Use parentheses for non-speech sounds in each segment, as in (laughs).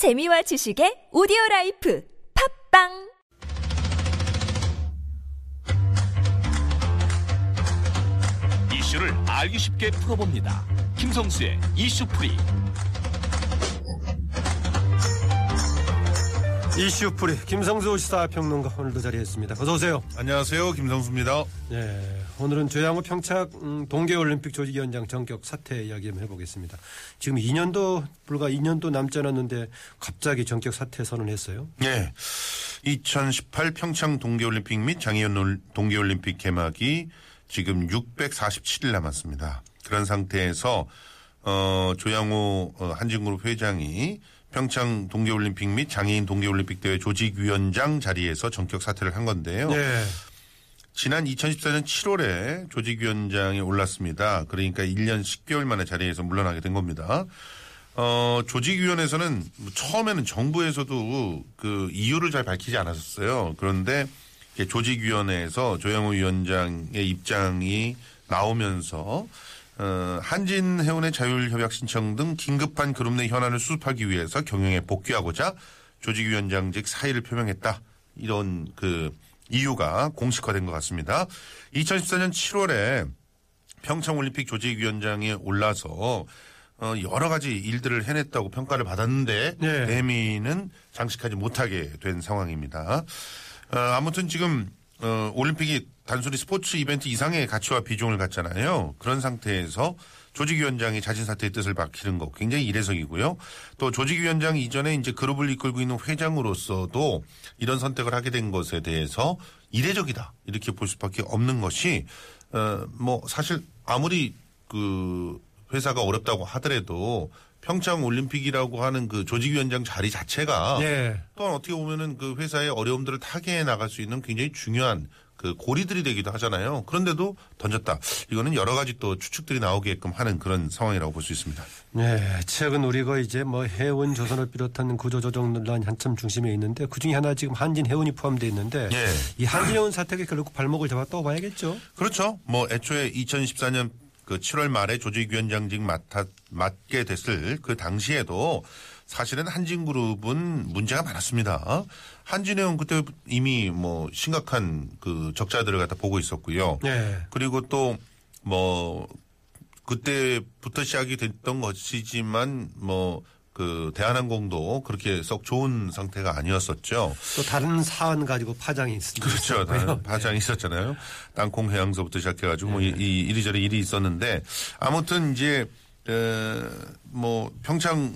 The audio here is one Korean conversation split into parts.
재미와 지식의 오디오 라이프 팟빵 이슈를 알기 쉽게 풀어봅니다. 김성수의 이슈풀이. 이슈풀이 김성수 시사평론가 오늘도 자리했습니다. 어서 오세요. 안녕하세요. 김성수입니다. 네, 오늘은 조양호 평창 음, 동계올림픽 조직위원장 전격 사퇴 이야기 한번 해보겠습니다. 지금 2년도 불과 2년도 남지 않았는데 갑자기 전격 사퇴 선언했어요. 네. 2018 평창 동계올림픽 및 장애인 동계올림픽 개막이 지금 647일 남았습니다. 그런 상태에서 어, 조양호 어, 한진그룹 회장이 평창 동계올림픽 및 장애인 동계올림픽 대회 조직위원장 자리에서 전격 사퇴를 한 건데요. 네. 지난 2014년 7월에 조직위원장에 올랐습니다. 그러니까 1년 10개월 만에 자리에서 물러나게 된 겁니다. 어, 조직위원회에서는 처음에는 정부에서도 그 이유를 잘 밝히지 않았었어요. 그런데 조직위원회에서 조영호 위원장의 입장이 나오면서 어, 한진 해운의 자율협약 신청 등 긴급한 그룹 내 현안을 수습하기 위해서 경영에 복귀하고자 조직위원장직 사의를 표명했다. 이런 그 이유가 공식화된 것 같습니다. 2014년 7월에 평창올림픽 조직위원장에 올라서 어, 여러 가지 일들을 해냈다고 평가를 받았는데 네. 대미는 장식하지 못하게 된 상황입니다. 어, 아무튼 지금 어, 올림픽이 단순히 스포츠 이벤트 이상의 가치와 비중을 갖잖아요. 그런 상태에서 조직위원장이 자진 사퇴의 뜻을 밝히는 거 굉장히 이례적이고요. 또 조직위원장 이전에 이제 그룹을 이끌고 있는 회장으로서도 이런 선택을 하게 된 것에 대해서 이례적이다 이렇게 볼 수밖에 없는 것이 어 뭐 사실 아무리 그 회사가 어렵다고 하더라도 평창 올림픽이라고 하는 그 조직위원장 자리 자체가 네. 또한 어떻게 보면은 그 회사의 어려움들을 타개해 나갈 수 있는 굉장히 중요한 그 고리들이 되기도 하잖아요. 그런데도 던졌다. 이거는 여러 가지 또 추측들이 나오게끔 하는 그런 상황이라고 볼 수 있습니다. 네, 최근 우리가 이제 뭐 해운 조선을 비롯한 구조조정 논란이 한참 중심에 있는데 그 중에 하나 지금 한진 해운이 포함되어 있는데 예. 이 한진 해운 사태가 결국 발목을 잡았다고 봐야겠죠. 그렇죠. 뭐 애초에 2014년 그 7월 말에 조직위원장직 맡아, 맡게 됐을 그 당시에도 사실은 한진그룹은 문제가 많았습니다. 한진해운 그때 이미 뭐 심각한 그 적자들을 갖다 보고 있었고요. 네. 그리고 또 뭐 그때부터 시작이 됐던 것이지만 뭐 그 대한항공도 그렇게 썩 좋은 상태가 아니었었죠. 또 다른 사안 가지고 파장이 있습니다. 그렇죠. (laughs) 다 파장이 있었잖아요. 땅콩 해양서부터 시작해가지고 뭐 이, 이 이리저리 일이 있었는데 아무튼 이제 에, 뭐 평창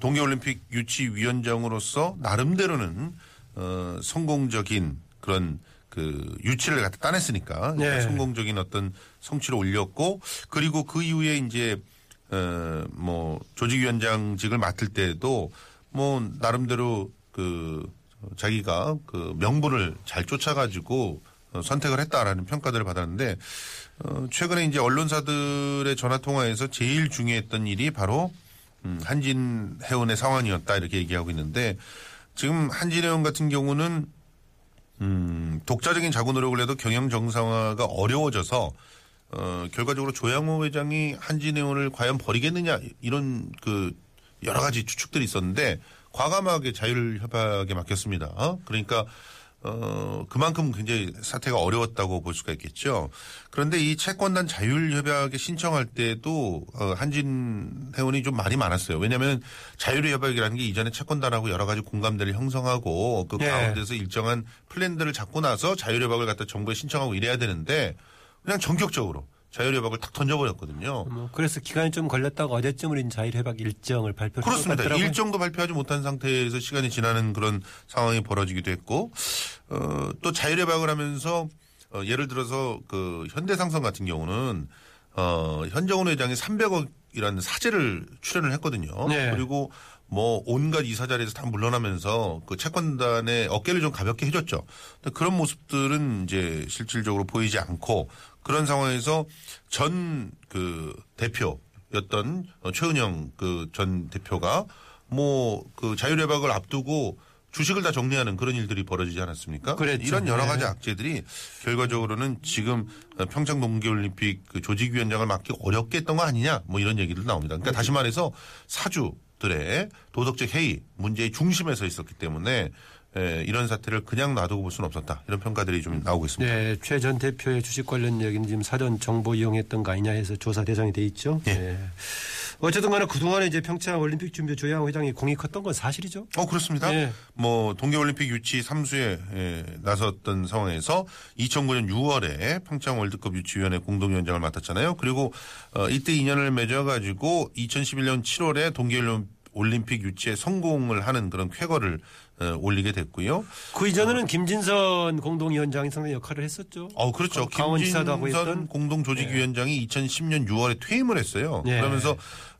동계올림픽 유치위원장으로서 나름대로는 어, 성공적인 그런 그 유치를 갖다 따냈으니까 네. 성공적인 어떤 성취를 올렸고 그리고 그 이후에 이제 어 뭐 조직위원장직을 맡을 때도 뭐 나름대로 그 자기가 그 명분을 잘 쫓아가지고 어, 선택을 했다라는 평가들을 받았는데 어 최근에 이제 언론사들의 전화 통화에서 제일 중요했던 일이 바로 음 한진 해운의 상황이었다 이렇게 얘기하고 있는데 지금 한진 해운 같은 경우는 음 독자적인 자구 노력을 해도 경영 정상화가 어려워져서 어, 결과적으로 조양호 회장이 한진해운을 과연 버리겠느냐 이런 그 여러 가지 추측들이 있었는데 과감하게 자율협약에 맡겼습니다. 어? 그러니까 어, 그만큼 굉장히 사태가 어려웠다고 볼 수가 있겠죠. 그런데 이 채권단 자율협약에 신청할 때도 어, 한진해운이 좀 말이 많았어요. 왜냐하면 자율협약이라는 게 이전에 채권단하고 여러 가지 공감대를 형성하고 그 예. 가운데서 일정한 플랜들을 잡고 나서 자율협약을 갖다 정부에 신청하고 이래야 되는데 그냥 전격적으로 자율협약을 탁 던져버렸거든요. 뭐 그래서 기간이 좀 걸렸다가 어제쯤으로 자율협약 일정을 발표를 그렇습니다. 했더라고요. 일정도 발표하지 못한 상태에서 시간이 지나는 그런 상황이 벌어지기도 했고, 어, 또 자율협약을 하면서, 어, 예를 들어서 그 현대상선 같은 경우는, 어, 현정훈 회장이 300억이라는 사재를 출연을 했거든요. 네. 그리고 뭐 온갖 이사 자리에서 다 물러나면서 그 채권단의 어깨를 좀 가볍게 해줬죠. 그런 모습들은 이제 실질적으로 보이지 않고 그런 상황에서 전 그 대표였던 어, 최은영 그 전 대표가 뭐 그 자율협약을 앞두고 주식을 다 정리하는 그런 일들이 벌어지지 않았습니까? 그랬죠. 이런 여러 가지 네. 악재들이 결과적으로는 지금 평창 동계올림픽 그 조직위원장을 맡기 어렵게 했던 거 아니냐 뭐 이런 얘기도 나옵니다. 그러니까 다시 말해서 사주 선수들의 도덕적 해이 문제의 중심에 서 있었기 때문에 에, 이런 사태를 그냥 놔두고 볼 수는 없었다. 이런 평가들이 좀 나오고 있습니다. 네, 최 전 대표의 주식 관련 이야기는 지금 사전 정보 이용했던 거 아니냐 해서 조사 대상이 돼 있죠. 예. 네. 어쨌든 간에 그동안에 이제 평창 올림픽 준비 조양 회장이 공이 컸던 건 사실이죠. 어 그렇습니다. 예. 뭐 동계 올림픽 유치 3수에 에, 나섰던 상황에서 2009년 6월에 평창 월드컵 유치위원회 공동 위원장을 맡았잖아요. 그리고 어, 이때 인연을 맺어 가지고 2011년 7월에 동계 올림픽 유치에 성공을 하는 그런 쾌거를 어, 올리게 됐고요. 그 이전에는 김진선 공동위원장이 상당히 역할을 했었죠. 어, 그렇죠. 강원지사도 김진선. 공동조직위원장이 2010년 6월에 퇴임을 했어요. 네. 그러면서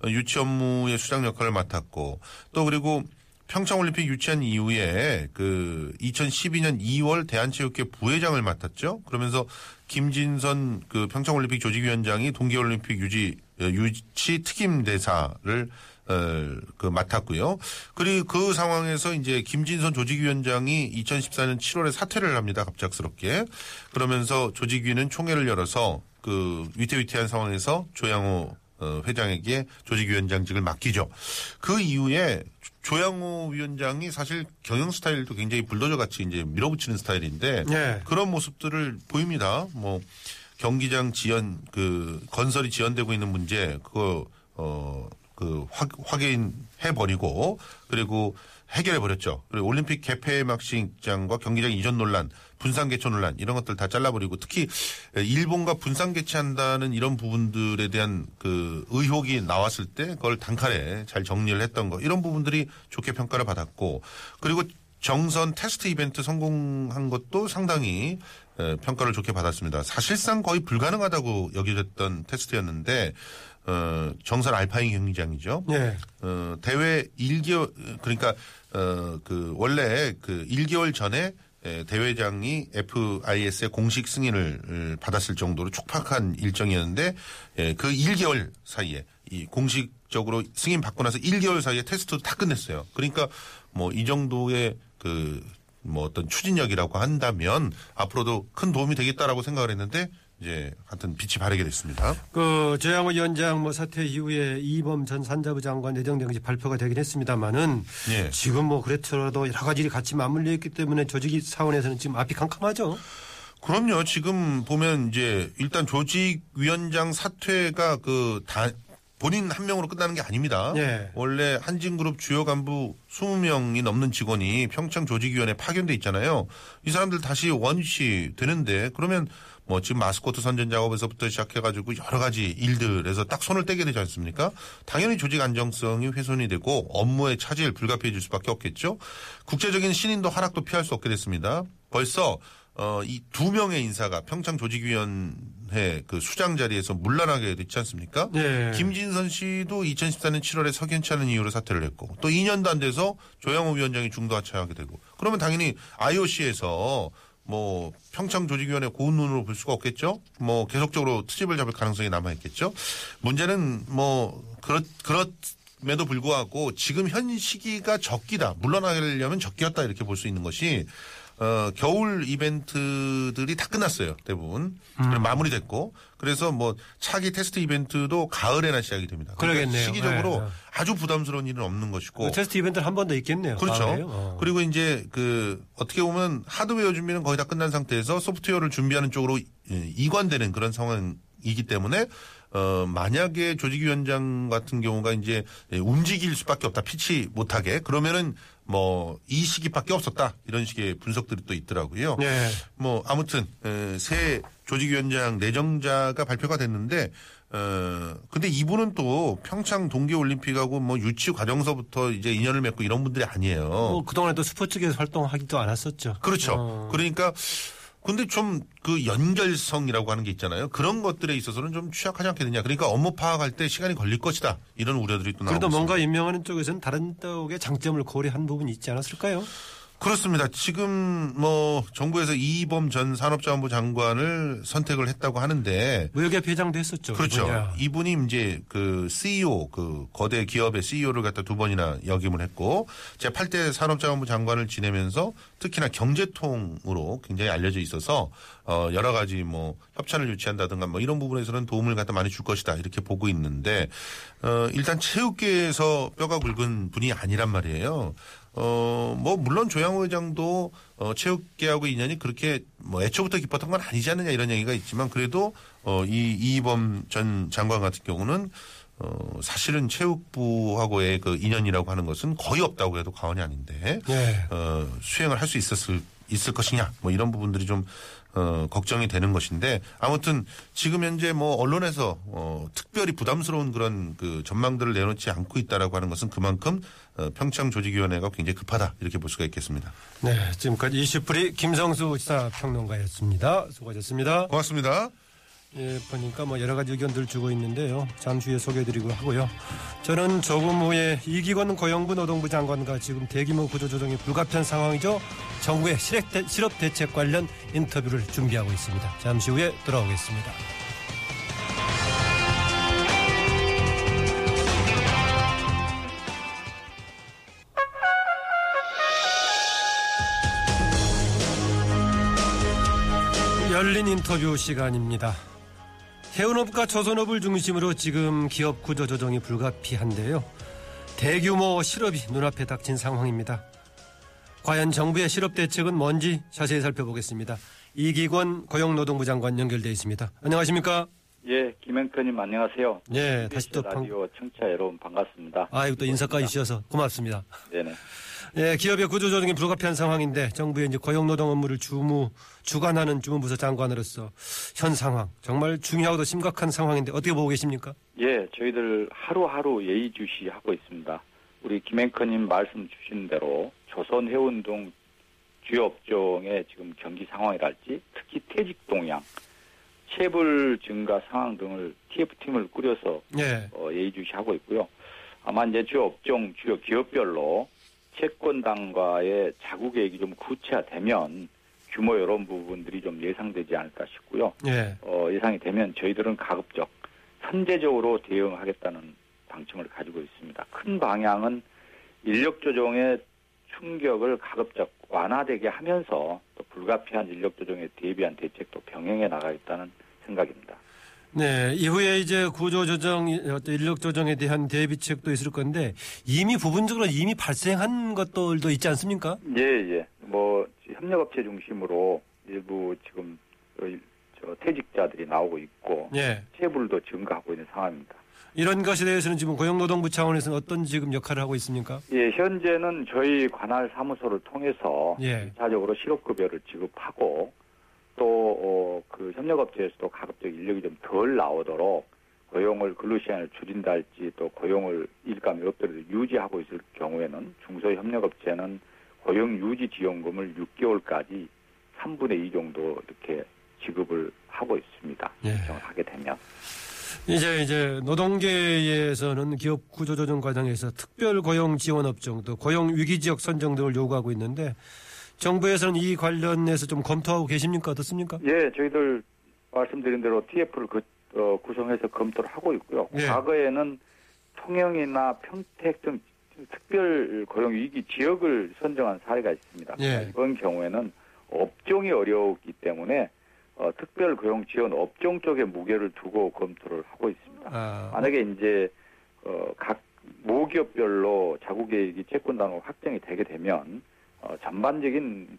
어, 유치 업무의 수장 역할을 맡았고 또 그리고 평창올림픽 유치한 이후에 그 2012년 2월 대한체육회 부회장을 맡았죠. 그러면서 김진선 그 평창올림픽 조직위원장이 동계올림픽 유지 어, 유치 특임 대사를 어, 그 맡았고요. 그리고 그 상황에서 이제 김진선 조직위원장이 2014년 7월에 사퇴를 합니다. 갑작스럽게. 그러면서 조직위는 총회를 열어서 그 위태위태한 상황에서 조양호 어, 회장에게 조직위원장직을 맡기죠. 그 이후에 조양호 위원장이 사실 경영 스타일도 굉장히 불도저 같이 이제 밀어붙이는 스타일인데 네. 그런 모습들을 보입니다. 뭐 경기장 지연 그 건설이 지연되고 있는 문제 그거 어 그 확인해 버리고 그리고 해결해 버렸죠. 그리고 올림픽 개폐 막식장과 경기장 이전 논란, 분산 개최 논란 이런 것들 다 잘라버리고 특히 일본과 분산 개최한다는 이런 부분들에 대한 그 의혹이 나왔을 때 그걸 단칼에 잘 정리를 했던 거 이런 부분들이 좋게 평가를 받았고 그리고 정선 테스트 이벤트 성공한 것도 상당히 에, 평가를 좋게 받았습니다. 사실상 거의 불가능하다고 여겨졌던 테스트였는데 어, 정선 알파인 경기장이죠. 네. 어, 대회 1개월 그러니까 어, 그 원래 그 1개월 전에 에, 대회장이 FIS의 공식 승인을 을 받았을 정도로 촉박한 일정이었는데 에, 그 1개월 사이에 이 공식적으로 승인 받고 나서 1개월 사이에 테스트도 다 끝냈어요. 그러니까 뭐 이 정도의 그뭐 어떤 추진력이라고 한다면 앞으로도 큰 도움이 되겠다라고 생각을 했는데 이제 하여튼 빛이 바래게 됐습니다. 그 조양호 위원장 뭐 사퇴 이후에 이범 전 산자부 장관 것이 발표가 되긴 했습니다만은 예. 지금 뭐 그렇더라도 여러 가지 일이 같이 맞물려 있기 때문에 조직이 차원에서는 지금 앞이 캄캄하죠. 그럼요. 지금 보면 이제 일단 조직 위원장 사퇴가 그 다 본인 한 명으로 끝나는 게 아닙니다. 예. 원래 한진그룹 주요 간부 20명이 넘는 직원이 평창 조직위원회 파견돼 있잖아요. 이 사람들 다시 원위치 되는데 그러면 뭐 지금 마스코트 선전 작업에서부터 시작해가지고 여러 가지 일들에서 딱 손을 떼게 되지 않습니까? 당연히 조직 안정성이 훼손이 되고 업무의 차질 불가피해질 수밖에 없겠죠. 국제적인 신인도 하락도 피할 수 없게 됐습니다. 벌써 어, 이 두 명의 인사가 평창 조직위원회 그 수장 자리에서 물러나게 됐지 않습니까? 네. 김진선 씨도 2014년 7월에 석연치 않은 이유로 사퇴를 했고 또 2년도 안 돼서 조양호 위원장이 중도 하차하게 되고 그러면 당연히 IOC에서 뭐 평창 조직위원회 고운 눈으로 볼 수가 없겠죠. 뭐 계속적으로 트집을 잡을 가능성이 남아 있겠죠. 문제는 뭐 그렇 그렇음에도 불구하고 지금 현 시기가 적기다. 물러나려면 적기였다 이렇게 볼 수 있는 것이 어, 겨울 이벤트들이 다 끝났어요. 대부분. 그리고 마무리됐고. 그래서 뭐 차기 테스트 이벤트도 가을에나 시작이 됩니다. 그러니까 그러겠네요. 시기적으로 네, 네. 아주 부담스러운 일은 없는 것이고. 그 테스트 이벤트는 한 번 더 있겠네요. 그렇죠. 어. 그리고 이제 그 어떻게 보면 하드웨어 준비는 거의 다 끝난 상태에서 소프트웨어를 준비하는 쪽으로 예, 이관되는 그런 상황이기 때문에 어 만약에 조직위원장 같은 경우가 이제 예, 움직일 수밖에 없다 피치 못하게 그러면은 뭐 이 시기밖에 없었다 이런 식의 분석들이 또 있더라고요. 네. 뭐 아무튼 에, 새 조직위원장 내정자가 발표가 됐는데 어 근데 이분은 또 평창 동계올림픽하고 뭐 유치 과정서부터 이제 인연을 맺고 이런 분들이 아니에요. 뭐 그동안에도 스포츠계에서 활동하기도 않았었죠. 그렇죠. 어. 그러니까 근데 좀 그 연결성이라고 하는 게 있잖아요. 그런 것들에 있어서는 좀 취약하지 않겠느냐. 그러니까 업무 파악할 때 시간이 걸릴 것이다. 이런 우려들이 또 나오고 그래도 있습니다. 뭔가 임명하는 쪽에서는 다른 쪽의 장점을 고려한 부분이 있지 않았을까요? 그렇습니다. 지금 뭐 정부에서 이범 전 산업자원부 장관을 선택을 했다고 하는데 무역협 회장도 했었죠. 그렇죠. 이분이야. 이분이 이제 그 CEO 그 거대 기업의 CEO를 갖다 두 번이나 역임을 했고 제 8대 산업자원부 장관을 지내면서 특히나 경제통으로 굉장히 알려져 있어서 어 여러 가지 뭐 협찬을 유치한다든가 뭐 이런 부분에서는 도움을 갖다 많이 줄 것이다 이렇게 보고 있는데 어 일단 체육계에서 뼈가 굵은 분이 아니란 말이에요. 어, 뭐, 물론 조양호 회장도, 어, 체육계하고 인연이 그렇게, 뭐, 애초부터 깊었던 건 아니지 않느냐 이런 얘기가 있지만, 그래도, 어, 이, 이범 전 장관 같은 경우는, 어, 사실은 체육부하고의 그 인연이라고 하는 것은 거의 없다고 해도 과언이 아닌데, 예. 어, 수행을 할 수 있었을, 있을 것이냐, 뭐 이런 부분들이 좀, 어, 걱정이 되는 것인데, 아무튼 지금 현재 뭐 언론에서, 어, 특별히 부담스러운 그런 그 전망들을 내놓지 않고 있다라고 하는 것은 그만큼, 어, 평창 조직위원회가 굉장히 급하다, 이렇게 볼 수가 있겠습니다. 네, 지금까지 이슈프리 김성수 시사평론가였습니다. 수고하셨습니다. 고맙습니다. 예, 보니까 뭐 여러 가지 의견들 주고 있는데요. 잠시 후에 소개해드리고 하고요. 저는 조금 후에 이기권 고용부 노동부 장관과 지금 대규모 구조조정이 불가피한 상황이죠. 정부의 실업, 대, 실업 대책 관련 인터뷰를 준비하고 있습니다. 잠시 후에 돌아오겠습니다. 열린 인터뷰 시간입니다. 해운업과 조선업을 중심으로 지금 기업 구조 조정이 불가피한데요. 대규모 실업이 눈앞에 닥친 상황입니다. 과연 정부의 실업 대책은 뭔지 자세히 살펴보겠습니다. 이기권 고용노동부 장관 연결돼 있습니다. 안녕하십니까? 예, 김행표님 안녕하세요. 네, 다시 또 방... 라디오 청취자 여러분 반갑습니다. 아, 이거 또 인사까지 주셔서 고맙습니다. 네네. 예, 기업의 구조조정이 불가피한 상황인데 정부의 이제 고용노동 업무를 주무 주관하는 주무부서 장관으로서 현 상황 정말 중요하고도 심각한 상황인데 어떻게 보고 계십니까? 예, 저희들 하루하루 예의주시하고 있습니다. 우리 김행커님 말씀 주신 대로 조선 해운동 주요 업종의 지금 경기 상황이랄지 특히 퇴직 동향, 체불 증가 상황 등을 TF팀을 꾸려서 예. 어, 예의주시하고 있고요. 아마 이제 주요 업종, 주요 기업별로 채권당과의 자구 계획이 좀 구체화되면 규모 이런 부분들이 좀 예상되지 않을까 싶고요. 예. 어, 예상이 되면 저희들은 가급적 선제적으로 대응하겠다는 방침을 가지고 있습니다. 큰 방향은 인력 조정의 충격을 가급적 완화되게 하면서 또 불가피한 인력 조정에 대비한 대책도 병행해 나가겠다는 생각입니다. 네, 이후에 이제 구조 조정, 어떤 인력 조정에 대한 대비책도 있을 건데 이미 부분적으로 이미 발생한 것들도 있지 않습니까? 예, 예. 뭐 협력업체 중심으로 일부 지금 저 퇴직자들이 나오고 있고 예. 체불도 증가하고 있는 상황입니다. 이런 것에 대해서는 지금 고용노동부 차원에서는 어떤 지금 역할을 하고 있습니까? 예, 현재는 저희 관할 사무소를 통해서 예. 자적으로 실업급여를 지급하고 또, 어, 그 협력업체에서도 가급적 인력이 좀 덜 나오도록 고용을 근로 시간을 줄인다 할지 또 고용을 일감이 없더라도 유지하고 있을 경우에는 중소협력업체는 고용 유지 지원금을 6개월까지 3분의 2 정도 이렇게 지급을 하고 있습니다. 예. 신청을 하게 되면. 이제 이제 노동계에서는 기업 구조조정 과정에서 특별 고용 지원 업종 또 고용 위기 지역 선정 등을 요구하고 있는데 정부에서는 이 관련해서 좀 검토하고 계십니까 어떻습니까? 예, 저희들 말씀드린 대로 TF를 그, 어, 구성해서 검토를 하고 있고요. 예. 과거에는 통영이나 평택 등 특별 고용 위기 지역을 선정한 사례가 있습니다. 예. 이번 경우에는 업종이 어려웠기 때문에 어, 특별 고용 지원 업종 쪽에 무게를 두고 검토를 하고 있습니다. 아, 만약에 이제 어, 각 모기업별로 계획이 채권단으로 확정이 되게 되면 어, 전반적인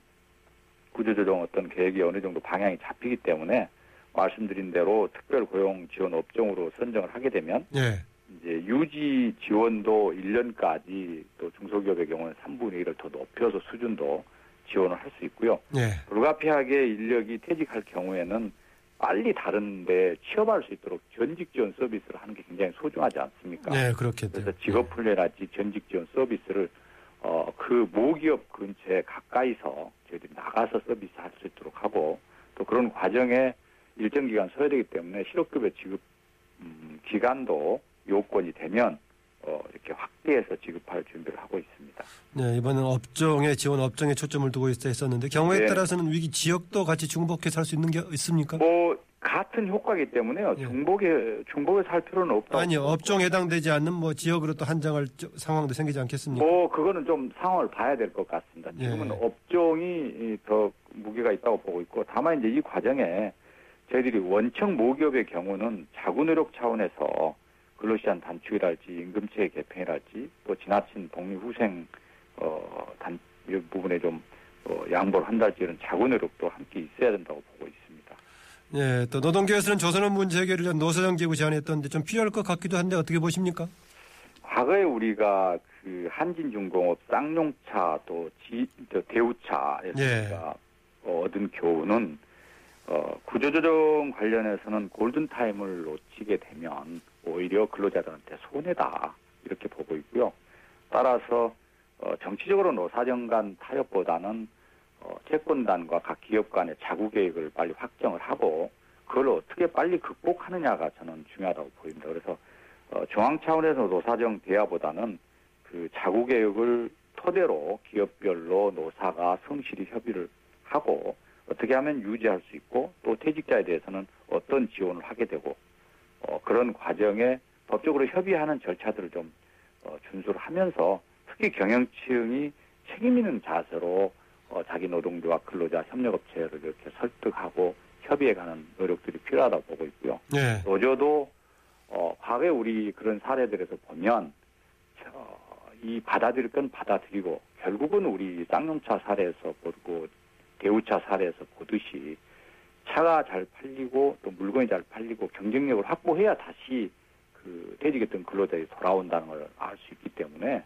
구조조정 어떤 계획이 어느 정도 방향이 잡히기 때문에 말씀드린 대로 특별 고용 지원 업종으로 선정을 하게 되면 예. 이제 유지 지원도 1년까지 또 중소기업의 경우는 3분의 1을 더 높여서 수준도 지원을 할 수 있고요. 예. 불가피하게 인력이 퇴직할 경우에는 빨리 다른데 취업할 수 있도록 전직 지원 서비스를 하는 게 굉장히 소중하지 않습니까? 네, 그렇겠죠. 그래서 직업 훈련이랄지 전직 지원 서비스를 어, 그 모기업 근처에 가까이서 저희들이 나가서 서비스 할 수 있도록 하고 또 그런 과정에 일정 기간 서야 되기 때문에 실업급여 지급 음, 기간도 요건이 되면 어, 이렇게 확대해서 지급할 준비를 하고 있습니다. 네, 이번엔 업종에 지원 업종에 초점을 두고 있어 했었는데 경우에 네. 따라서는 위기 지역도 같이 중복해서 할 수 있는 게 있습니까? 뭐 같은 효과이기 때문에요. 예. 중복에 중복에 살 필요는 없다. 아니 업종에 해당되지 않는 뭐 지역으로 또 한정할 저- 상황도 생기지 않겠습니까? 뭐 그거는 좀 상황을 봐야 될 것 같습니다. 예. 지금은 업종이 이더 무게가 있다고 보고 있고 다만 이제 이 과정에 저희들이 원청 모기업의 경우는 자구 노력 차원에서 근로시간 단축이랄지 임금체 개편이랄지 또 지나친 독립후생 어단 이 부분에 좀 어, 양보를 한달지 이런 자구 노력도 함께 있어야 된다고 보고 있습니다. 예, 또 노동계에서는 조선업 문제 해결을 위한 노사정 기구 제안했던데 좀 필요할 것 같기도 한데 어떻게 보십니까? 과거에 우리가 그 한진중공업 쌍용차 또 지, 저 대우차에서 예. 어, 얻은 교훈은 어, 구조조정 관련해서는 골든타임을 놓치게 되면 오히려 근로자들한테 손해다 이렇게 보고 있고요. 따라서 어, 정치적으로 노사정 간 타협보다는 어, 채권단과 각 기업 간의 자구 계획을 빨리 확정을 하고 그걸 어떻게 빨리 극복하느냐가 저는 중요하다고 보입니다. 그래서 어, 중앙 차원에서 노사정 대화보다는 그 자구 계획을 토대로 기업별로 노사가 성실히 협의를 하고 어떻게 하면 유지할 수 있고 또 퇴직자에 대해서는 어떤 지원을 하게 되고 어, 그런 과정에 법적으로 협의하는 절차들을 좀 어, 준수를 하면서 특히 경영층이 책임 있는 자세로 어, 노동조합 근로자 협력업체를 이렇게 설득하고 협의해가는 노력들이 필요하다고 보고 있고요. 예, 노조도 어, 과거에 우리 그런 사례들에서 보면 저, 이 받아들일 건 받아들이고 결국은 우리 쌍용차 사례에서 보고 대우차 사례에서 보듯이 차가 잘 팔리고 또 물건이 잘 팔리고 경쟁력을 확보해야 다시 그 퇴직했던 근로자들이 돌아온다는 걸 알 수 있기 때문에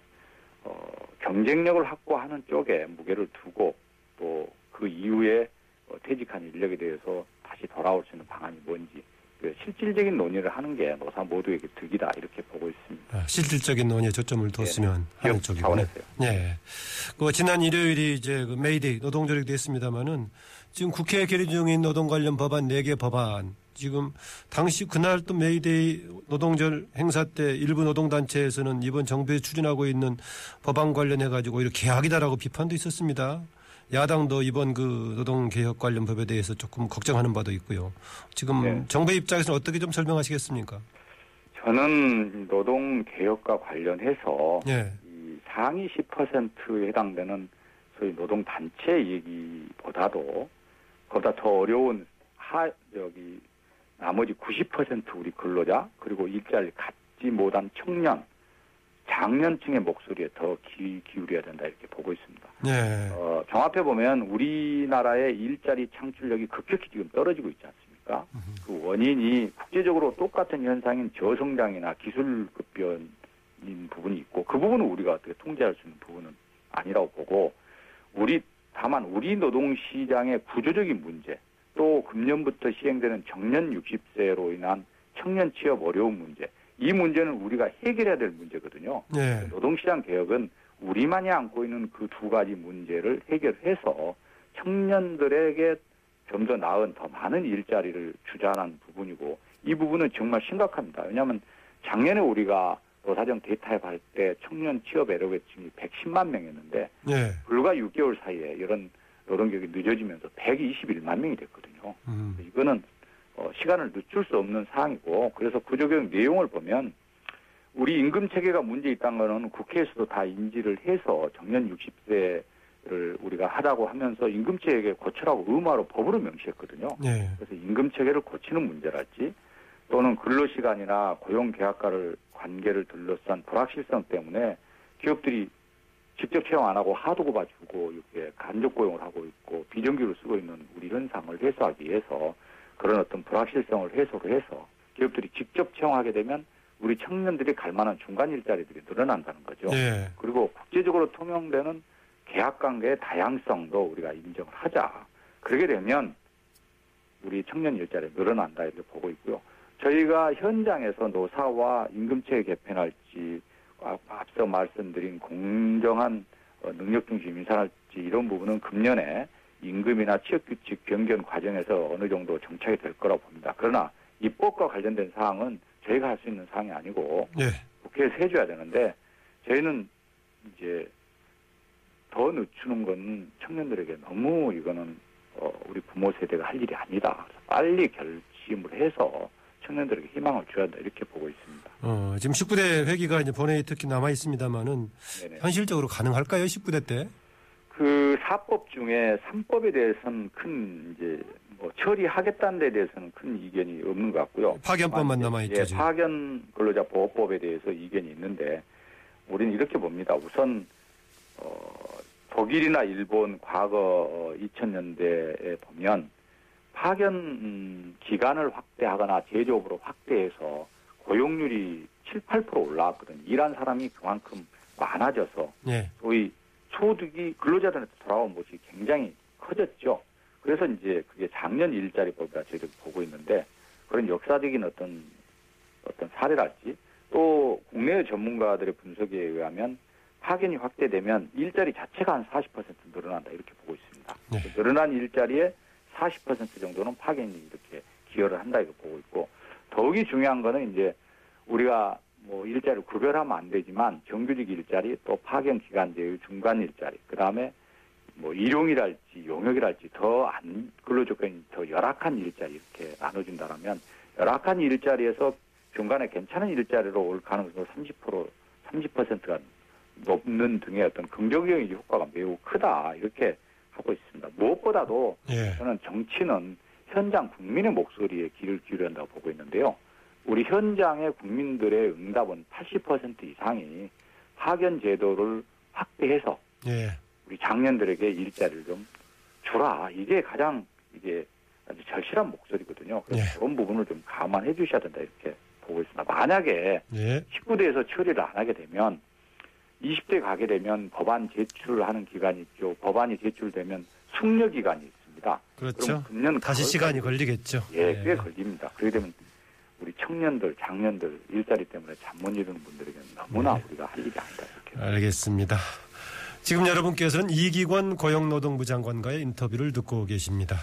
어, 경쟁력을 확보하는 쪽에 무게를 두고 또 그 이후에 어, 퇴직한 인력에 대해서 다시 돌아올 수 있는 방안이 뭔지 그 실질적인 논의를 하는 게 노사 모두에게 득이다 이렇게 보고 있습니다. 아, 실질적인 논의에 초점을 뒀으면 하는 기업 쪽이군요. 예. 그 지난 일요일이 이제 그 메이데이 노동절이 됐습니다마는 지금 국회에 계류 중인 노동 관련 법안 4개 법안 지금 당시 그날 또 메이데이 노동절 행사 때 일부 노동단체에서는 이번 정부에 추진하고 있는 법안 관련해 가지고 이렇게 계약이다라고 비판도 있었습니다. 야당도 이번 그 노동개혁 관련 법에 대해서 조금 걱정하는 바도 있고요. 지금 네. 정부 입장에서는 어떻게 좀 설명하시겠습니까? 저는 노동 개혁과 관련해서 예. 이 상위 10%에 해당되는 소위 노동 단체 얘기보다도 그보다 더 어려운 하 여기 나머지 90% 우리 근로자 그리고 일자리 갖지 못한 청년 장년층의 목소리에 더 귀, 기울여야 된다 이렇게 보고 있습니다. 예. 어, 종합해 보면 우리나라의 일자리 창출력이 급격히 지금 떨어지고 있지 않습니까? 그 원인이 국제적으로 똑같은 현상인 저성장이나 기술 급변인 부분이 있고 그 부분은 우리가 어떻게 통제할 수 있는 부분은 아니라고 보고 우리 다만 우리 노동 시장의 구조적인 문제 또 금년부터 시행되는 정년 60세로 인한 청년 취업 어려운 문제 이 문제는 우리가 해결해야 될 문제거든요. 예. 노동시장 개혁은 우리만이 안고 있는 그 두 가지 문제를 해결해서 청년들에게 좀 더 나은 더 많은 일자리를 주자는 부분이고 이 부분은 정말 심각합니다. 왜냐하면 작년에 우리가 노사정 대타협할 때 청년 취업 에러계층이 110만 명이었는데 예. 불과 6개월 사이에 이런 노동개혁이 늦어지면서 121만 명이 됐거든요. 음. 이거는 어, 시간을 늦출 수 없는 사항이고 그래서 구조개혁 내용을 보면 우리 임금 체계가 문제 있다는 거는 국회에서도 다 인지를 해서 정년 60세를 우리가 하자고 하면서 임금 체계 고쳐라고 의무화로 법으로 명시했거든요. 예. 그래서 임금 체계를 고치는 문제랄지 또는 근로 시간이나 고용 계약과를 관계를 둘러싼 불확실성 때문에 기업들이 직접 채용 안 하고 하도 고 봐주고 이렇게 간접 고용을 하고 있고 비정규로 쓰고 있는 우리 현상을 해소하기 위해서 그런 어떤 불확실성을 해소를 해서 기업들이 직접 채용하게 되면 우리 청년들이 갈 만한 중간 일자리들이 늘어난다는 거죠. 예. 그리고 국제적으로 통용되는 계약 관계의 다양성도 우리가 인정을 하자. 그러게 되면 우리 청년 일자리 늘어난다 이렇게 보고 있고요. 저희가 현장에서 노사와 임금체 개편할지 아, 앞서 말씀드린 공정한 어, 능력 중심 인사할지 이런 부분은 금년에 임금이나 취업규칙 변경 과정에서 어느 정도 정착이 될 거라고 봅니다. 그러나 입법과 관련된 사항은 저희가 할 수 있는 사항이 아니고 예. 국회에서 해줘야 되는데 저희는 이제 더 늦추는 건 청년들에게 너무 이거는 어, 우리 부모 세대가 할 일이 아니다. 빨리 결심을 해서 청년들에게 희망을 줘야 한다 이렇게 보고 있습니다. 어, 지금 19대 회기가 이제 본회의 특히 남아 있습니다만은. 현실적으로 가능할까요? 19대 때? 그 사법 중에 삼법에 대해서는 큰 이제 뭐 처리하겠다는 데 대해서는 큰 이견이 없는 것 같고요. 파견법만 남아 있죠. 예. 파견 근로자 보호법에 대해서 이견이 있는데 우리는 이렇게 봅니다. 우선 어, 독일이나 일본 과거 2000년대에 보면 파견 음, 기간을 확대하거나 제조업으로 확대해서 고용률이 7, 8% 올라왔거든요. 일한 사람이 그만큼 많아져서 예. 소위 소득이 근로자들한테 돌아온 것이 굉장히 커졌죠. 그래서 이제 그게 작년 일자리 법이라 저희들 보고 있는데 그런 역사적인 어떤 어떤 사례랄지 또 국내 전문가들의 분석에 의하면 파견이 확대되면 일자리 자체가 한 40% 늘어난다 이렇게 보고 있습니다. 네. 그 늘어난 일자리의 40% 정도는 파견이 이렇게 기여를 한다 이렇게 보고 있고 더욱이 중요한 거는 이제 우리가 뭐 일자리를 구별하면 안 되지만 정규직 일자리 또 파견 기간제의 중간 일자리 그 다음에 뭐 일용이랄지 용역이랄지 더 안 근로 조건이 더 열악한 일자리 이렇게 나눠준다라면 열악한 일자리에서 중간에 괜찮은 일자리로 올 가능성이 30% 30%가 높는 등의 어떤 긍정적인 효과가 매우 크다 이렇게 하고 있습니다. 무엇보다도 예. 저는 정치는 현장 국민의 목소리에 귀를 기울여야 한다고 보고 있는데요. 우리 현장의 국민들의 응답은 80% 이상이 파견 제도를 확대해서 예. 우리 장년들에게 일자리를 좀 주라. 이게 가장 이게 아주 절실한 목소리거든요. 그래서 예. 그런 부분을 좀 감안해 주셔야 된다 이렇게 보고 있습니다. 만약에 예. 19대에서 처리를 안 하게 되면 20대 가게 되면 법안 제출하는 기간이 있죠. 법안이 제출되면 숙려 기간이 있습니다. 그렇죠. 금년 다시 시간이 걸리겠죠. 예, 꽤 걸립니다. 그러게 되면 우리 청년들, 장년들 일자리 때문에 잠 못 이루는 분들에게는 너무나 네. 우리가 할 일이 아니다 이렇게. 알겠습니다. 지금 여러분께서는 이기권 고용노동부 장관과의 인터뷰를 듣고 계십니다.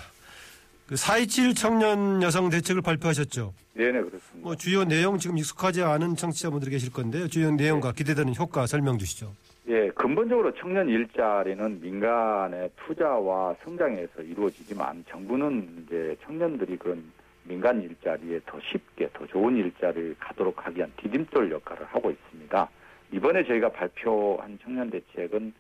그 4.27 청년 여성 대책을 발표하셨죠. 네네 그렇습니다. 뭐 주요 내용 지금 익숙하지 않은 청취자분들이 계실 건데요. 주요 내용과 기대되는 효과 설명 주시죠. 예, 근본적으로 청년 일자리는 민간의 투자와 성장에서 이루어지지만 정부는 이제 청년들이 그런 민간 일자리에 더 쉽게 더 좋은 일자리를 가도록 하기 위한 디딤돌 역할을 하고 있습니다. 이번에 저희가 발표한 청년 대책은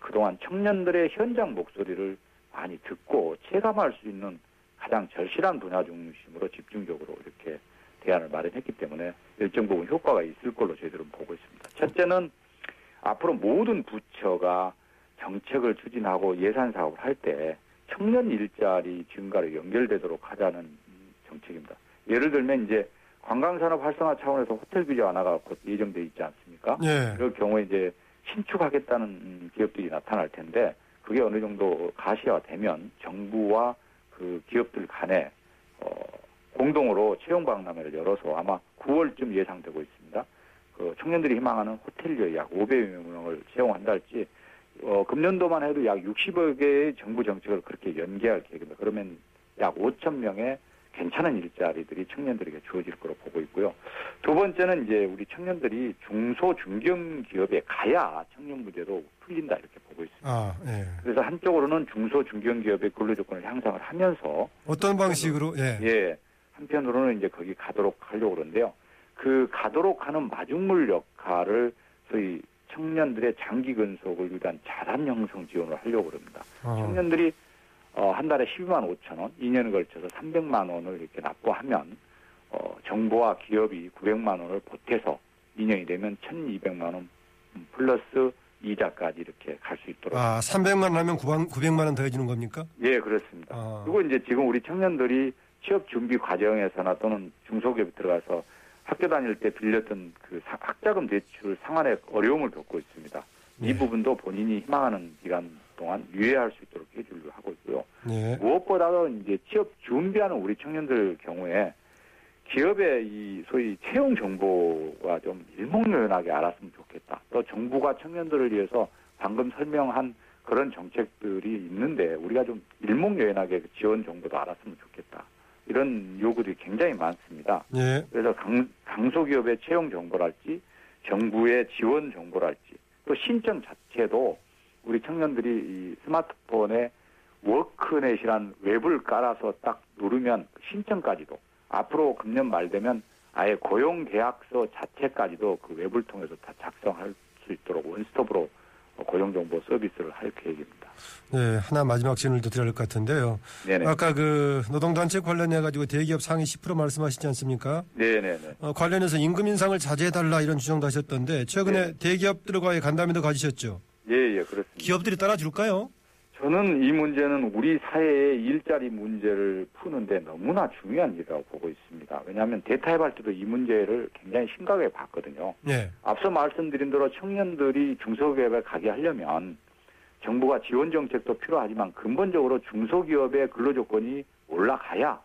그동안 청년들의 현장 목소리를 많이 듣고 체감할 수 있는 가장 절실한 분야 중심으로 집중적으로 이렇게 대안을 마련했기 때문에 일정 부분 효과가 있을 걸로 저희들은 보고 있습니다. 첫째는 앞으로 모든 부처가 정책을 추진하고 예산 사업을 할 때 청년 일자리 증가로 연결되도록 하자는 정책입니다. 예를 들면 이제 관광산업 활성화 차원에서 호텔 규제 완화가 곧 예정돼 있지 않습니까? 예. 그럴 경우에 이제 신축하겠다는 음, 기업들이 나타날 텐데 그게 어느 정도 가시화되면 정부와 그 기업들 간에 어, 공동으로 채용 박람회를 열어서 아마 9월쯤 예상되고 있습니다. 그 청년들이 희망하는 호텔리어 약 500여 명을 채용한다 할지 어, 금년도만 해도 약 60여 개의 정부 정책을 그렇게 연계할 계획입니다. 그러면 약 5천 명의 괜찮은 일자리들이 청년들에게 주어질 거로 보고 있고요. 두 번째는 이제 우리 청년들이 중소 중견 기업에 가야 청년 문제도 풀린다 이렇게 보고 있습니다. 아, 예. 그래서 한쪽으로는 중소 중견 기업의 근로 조건을 향상을 하면서 어떤 방식으로 예. 예 한편으로는 이제 거기 가도록 하려고 그러는데요. 그 가도록 하는 마중물 역할을 소위 청년들의 장기 근속을 위한 자산 형성 지원을 하려고 그럽니다. 어. 청년들이 어, 한 달에 12만 5천 원, 2년에 걸쳐서 300만 원을 이렇게 납부하면 어, 정부와 기업이 900만 원을 보태서 2년이 되면 1,200만 원 음, 플러스 이자까지 이렇게 갈 수 있도록. 아, 300만 원 하면 900만 원 더해 주는 겁니까? 예, 그렇습니다. 아. 그리고 이제 지금 우리 청년들이 취업 준비 과정에서나 또는 중소기업에 들어가서 학교 다닐 때 빌렸던 그 사- 학자금 대출 상환에 어려움을 겪고 있습니다. 이 네. 부분도 본인이 희망하는 기간 동안 유예할 수 있도록 해주려고 하고 있고요. 예. 무엇보다도 이제 취업 준비하는 우리 청년들 경우에 기업의 이 소위 채용 정보가 좀 일목요연하게 알았으면 좋겠다. 또 정부가 청년들을 위해서 방금 설명한 그런 정책들이 있는데 우리가 좀 일목요연하게 그 지원 정보도 알았으면 좋겠다. 이런 요구들이 굉장히 많습니다. 예. 그래서 강, 강소기업의 채용 정보랄지 정부의 지원 정보랄지 또 신청 자체도 우리 청년들이 이 스마트폰에 워크넷이란 웹을 깔아서 딱 누르면 신청까지도 앞으로 금년 말 되면 아예 고용 계약서 자체까지도 그 웹을 통해서 다 작성할 수 있도록 원스톱으로 고용 정보 서비스를 할 계획입니다. 네, 하나 마지막 질문을 더 드려야 할 것 같은데요. 네네. 아까 그 노동단체 관련해 가지고 대기업 상위 10% 말씀하시지 않습니까? 네네네. 어, 관련해서 임금 인상을 자제해 달라 이런 주장도 하셨던데 최근에 네. 대기업들과의 간담회도 가지셨죠. 예, 예, 그렇습니다. 기업들이 따라줄까요? 저는 이 문제는 우리 사회의 일자리 문제를 푸는데 너무나 중요한 일이라고 보고 있습니다. 왜냐하면 대타협할 때도 이 문제를 굉장히 심각하게 봤거든요. 네. 앞서 말씀드린 대로 청년들이 중소기업에 가게 하려면 정부가 지원 정책도 필요하지만 근본적으로 중소기업의 근로 조건이 올라가야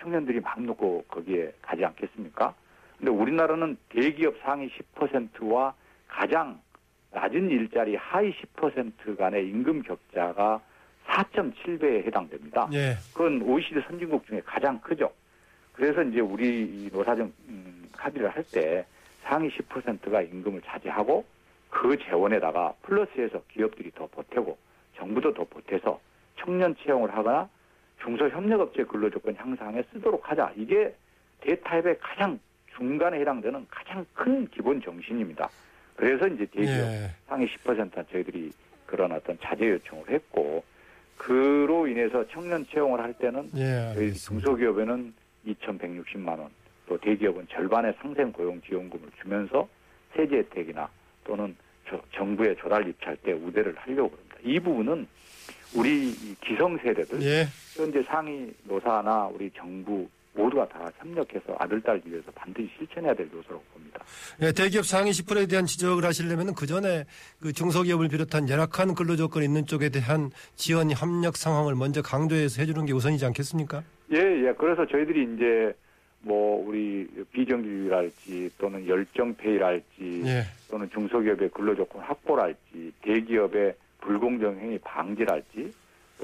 청년들이 마음 놓고 거기에 가지 않겠습니까? 근데 우리나라는 대기업 상위 10%와 가장 낮은 일자리 하위 10% 간의 임금 격차가 4.7배에 해당됩니다. 예. 그건 OECD 선진국 중에 가장 크죠. 그래서 이제 우리 이 노사정 음, 합의를 할 때 상위 10%가 임금을 차지하고 그 재원에다가 플러스해서 기업들이 더 보태고 정부도 더 보태서 청년 채용을 하거나 중소협력업체 근로조건 향상에 쓰도록 하자. 이게 대타협의 가장 중간에 해당되는 가장 큰 기본 정신입니다. 그래서 이제 대기업 예. 상위 10%는 저희들이 그런 어떤 자제 요청을 했고 그로 인해서 청년 채용을 할 때는 예. 저희. 중소기업에는 2,160만 원, 또 대기업은 절반의 상생 고용 지원금을 주면서 세제 혜택이나 또는 저- 정부에 조달 입찰 때 우대를 하려고 합니다. 이 부분은 우리 이 기성세대들 예. 현재 상위 노사나 우리 정부 모두가 다 협력해서 아들 딸 위해서 반드시 실천해야 될 요소라고 봅니다. 예, 대기업 상위 10%에 대한 지적을 하시려면 그 전에 그 중소기업을 비롯한 열악한 근로조건이 있는 쪽에 대한 지원 협력 상황을 먼저 강조해서 해주는 게 우선이지 않겠습니까? 예, 예. 그래서 저희들이 이제 뭐 우리 비정규직이랄지 또는 열정페이랄지 예. 또는 중소기업의 근로조건 확보랄지 대기업의 불공정 행위 방지랄지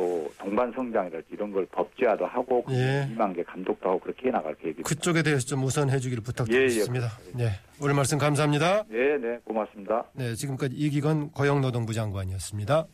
또 동반 성장이랄지 이런 걸 법제화도 하고 예. 이만개 감독도 하고 그렇게 해 나갈 계획입니다. 그쪽에 대해서 좀 우선 해주기를 부탁드리겠습니다. 네. 오늘 말씀 감사합니다. 네, 네, 고맙습니다. 네, 지금까지 이기건 고용노동부 장관이었습니다.